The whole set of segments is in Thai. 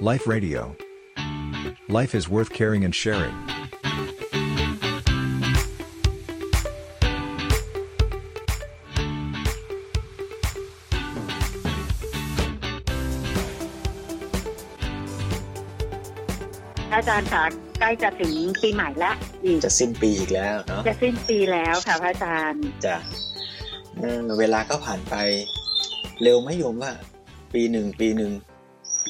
Life Radio. Life is worth caring and sharing. อาจารย์คะใกล้จะถึงปีใหม่แล้วอีกจะสิ้นปีอีกแล้วเนาะจะสิ้นปีแล้วค่ะพระอาจารย์จะเออเวลาก็ผ่านไป เร็วไหมโยมว่า ปีหนึ่งปีหนึ่ง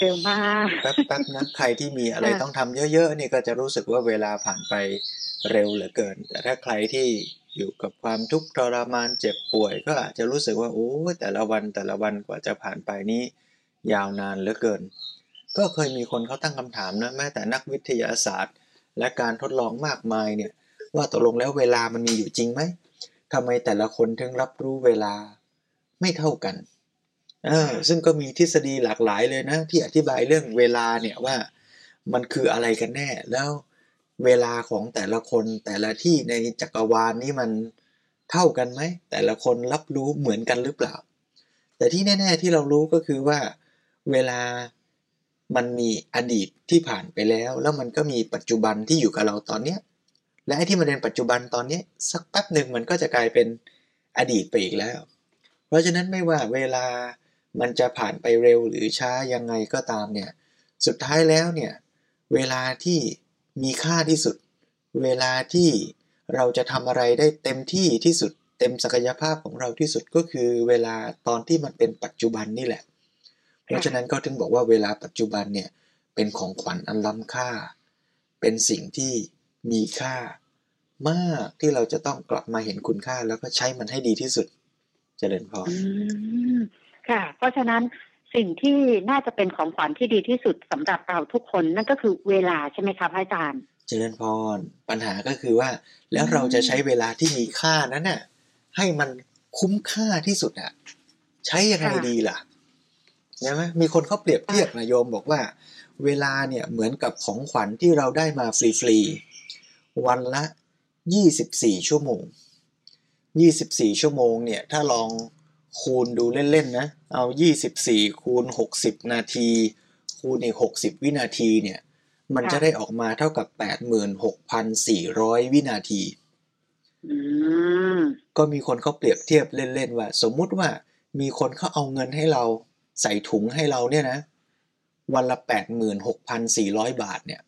เร็วมากแป๊บแป๊บนะใครที่มีอะไรค่ะต้องทำเยอะๆนี่ก็จะรู้สึกว่าเวลาผ่านไปเร็วเหลือเกิน แต่ถ้าใครที่อยู่กับความทุกข์ทรมานเจ็บป่วย ก็อาจจะรู้สึกว่าโอ้ยแต่ละวันแต่ละวันกว่าจะผ่านไปนี้ ยาวนานเหลือเกิน ก็เคยมีคนเขาตั้งคำถามนะแม้แต่นักวิทยาศาสตร์ และการทดลองมากมายเนี่ย ว่าตกลงแล้วเวลามันมีอยู่จริงไหมทำไมแต่ละคนถึงรับรู้เวลาไม่เท่ากัน เออซึ่งก็มีทฤษฎีหลากหลายเลยนะ ที่อธิบายเรื่องเวลาเนี่ยว่ามันคืออะไรกันแน่ แล้วเวลาของแต่ละคนแต่ละที่ในจักรวาลนี้มันเท่ากันไหม แต่ละคนรับรู้เหมือนกันหรือเปล่า แต่ที่แน่ ๆ ที่เรารู้ก็คือว่า เวลามันมีอดีตที่ผ่านไปแล้ว แล้วมันก็มีปัจจุบันที่อยู่กับเราตอนเนี้ยและไอ้ที่มันเป็นปัจจุบันตอนนี้สักแป๊บหนึ่งมันก็จะกลายเป็นอดีตไปอีกแล้ว เพราะฉะนั้นไม่ว่าเวลา มันจะผ่านไปเร็วหรือช้ายังไงก็ตามเนี่ย สุดท้ายแล้วเนี่ย เวลาที่มีค่าที่สุด เวลาที่เราจะทำอะไรได้เต็มที่ที่สุด เต็มศักยภาพของเราที่สุดก็คือเวลาตอนที่มันเป็นปัจจุบันนี่แหละ เพราะฉะนั้นก็ถึงบอกว่าเวลาปัจจุบันเนี่ยเป็นของขวัญอันล้ำค่า เป็นสิ่งที่มีค่ามากที่เราจะต้องกลับมาเห็นคุณค่าแล้วก็ใช้มันให้ดีที่สุดเจริญพรอ ค่ะ เพราะฉะนั้นสิ่งที่น่าจะเป็นของขวัญที่ดีที่สุดสำหรับเราทุกคนนั่นก็คือเวลาใช่ไหมคะพระอาจารย์ เจริญพร ปัญหาก็คือว่า แล้วเราจะใช้เวลาที่มีค่านั้นน่ะ ให้มันคุ้มค่าที่สุดอะ ใช้ยังไงดีล่ะใช่ไหมมีคนเขาเปรียบเทียบนะโยมบอกว่า เวลาเนี่ยเหมือนกับของขวัญที่เราได้มาฟรีๆวันละยี่สิบสี่ชั่วโมงยี่สิบสี่ชั่วโมงเนี่ย ถ้าลอง คูณดูเล่นๆนะ เอายี่สิบสี่คูณหกสิบนาที คูณอีกหกสิบวินาทีเนี่ย มันค่ะจะได้ออกมาเท่ากับแปดหมื่นหกพันสี่ร้อยวินาทีอืมก็มีคนเขาเปรียบเทียบเล่นๆว่า สมมุติว่ามีคนเขาเอาเงินให้เราใส่ถุงให้เราเนี่ยนะ วันละแปดหมื่นหกพันสี่ร้อยบาทเนี่ย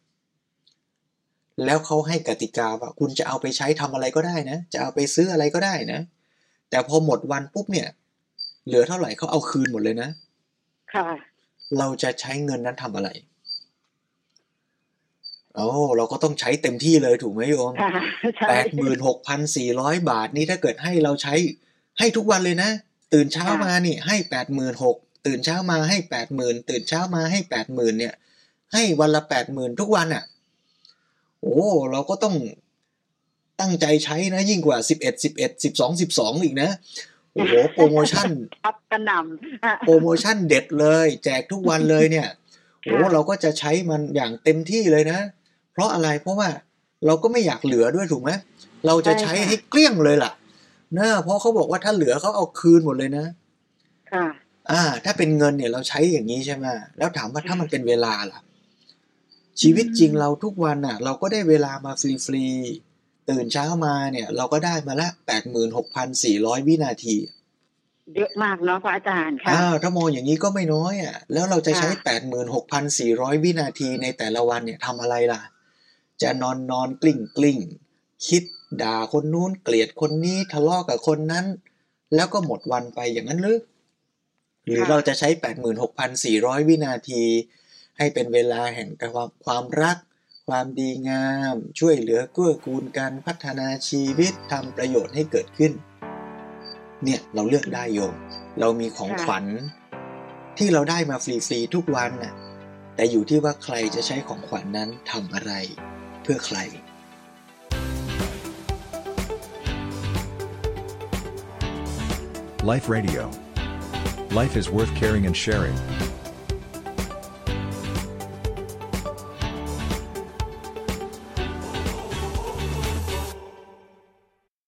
แล้วเขาให้กติกาว่าคุณจะเอาไปใช้ทำอะไรก็ได้นะ จะเอาไปซื้ออะไรก็ได้นะแต่พอหมดวันปุ๊บเนี่ย เหลือเท่าไหร่เขาเอาคืนหมดเลยนะ ค่ะ เราจะใช้เงินนั้นทำอะไรโอ้เราก็ต้องใช้เต็มที่เลยถูกไหมโยมค่ะใช่แปดหมื่นหกพันสี่ร้อยบาทนี่ถ้าเกิดให้เราใช้ให้ทุกวันเลยนะ ตื่นเช้ามานี่ ให้แปดหมื่นหกตื่นเช้ามาให้แปดหมื่นตื่นเช้ามาให้แปดหมื่นเนี่ย ให้วันละแปดหมื่นทุกวันอะ โอ้เราก็ต้องตั้งใจใช้นะ ยิ่งกว่าสิบเอ็ดสิบเอ็ดสิบสองสิบสองอีกนะโอ้โหโปรโมชั่นทับกระหน่ำอะโปรโมชั่นเด็ดเลย แจกทุกวันเลยเนี่ยโอ้ค่ะเราก็จะใช้มันอย่างเต็มที่เลยนะ เพราะอะไรเพราะว่าเราก็ไม่อยากเหลือด้วยถูกไหมเราจะใช้ให้เกลี้ยงเลยล่ะเนอะเพราะเขาบอกว่าถ้าเหลือเขาเอาคืนหมดเลยนะค่ะอ่า ถ้าเป็นเงินเนี่ยเราใช้อย่างนี้ใช่ไหมแล้วถามว่าถ้ามันเป็นเวลาล่ะ ชีวิตจริงเราทุกวันน่ะ เราก็ได้เวลามาฟรีๆ ตื่นเช้ามาเนี่ย เราก็ได้มาละแปดหมื่นหกพันสี่ร้อยวินาทีเยอะมากเนาะพระอาจารย์ค่ะอ้าวถ้ามองอย่างนี้ก็ไม่น้อยอะ แล้วเราจะใช้ค่ะแปดหมื่นหกพันสี่ร้อยวินาทีในแต่ละวันเนี่ยทำอะไรล่ะ จะนอนนอนกลิ้งกลิ้งคิดด่าคนนู้นเกลียดคนนี้ทะเลาะกับคนนั้น แล้วก็หมดวันไปอย่างนั้นหรือหรือเราจะใช้แปดหมื่นหกพันสี่ร้อยวินาที ให้เป็นเวลาแห่งความความรัก ความดีงาม ช่วยเหลือเกื้อกูลกันพัฒนาชีวิตทำประโยชน์ให้เกิดขึ้น เนี่ยเราเลือกได้โยม เรามีของขวัญที่เราได้มาฟรีๆทุกวันน่ะแต่อยู่ที่ว่าใครจะใช้ของขวัญนนั้นทำอะไรเพื่อใคร Life Radio. Life is worth caring and sharing.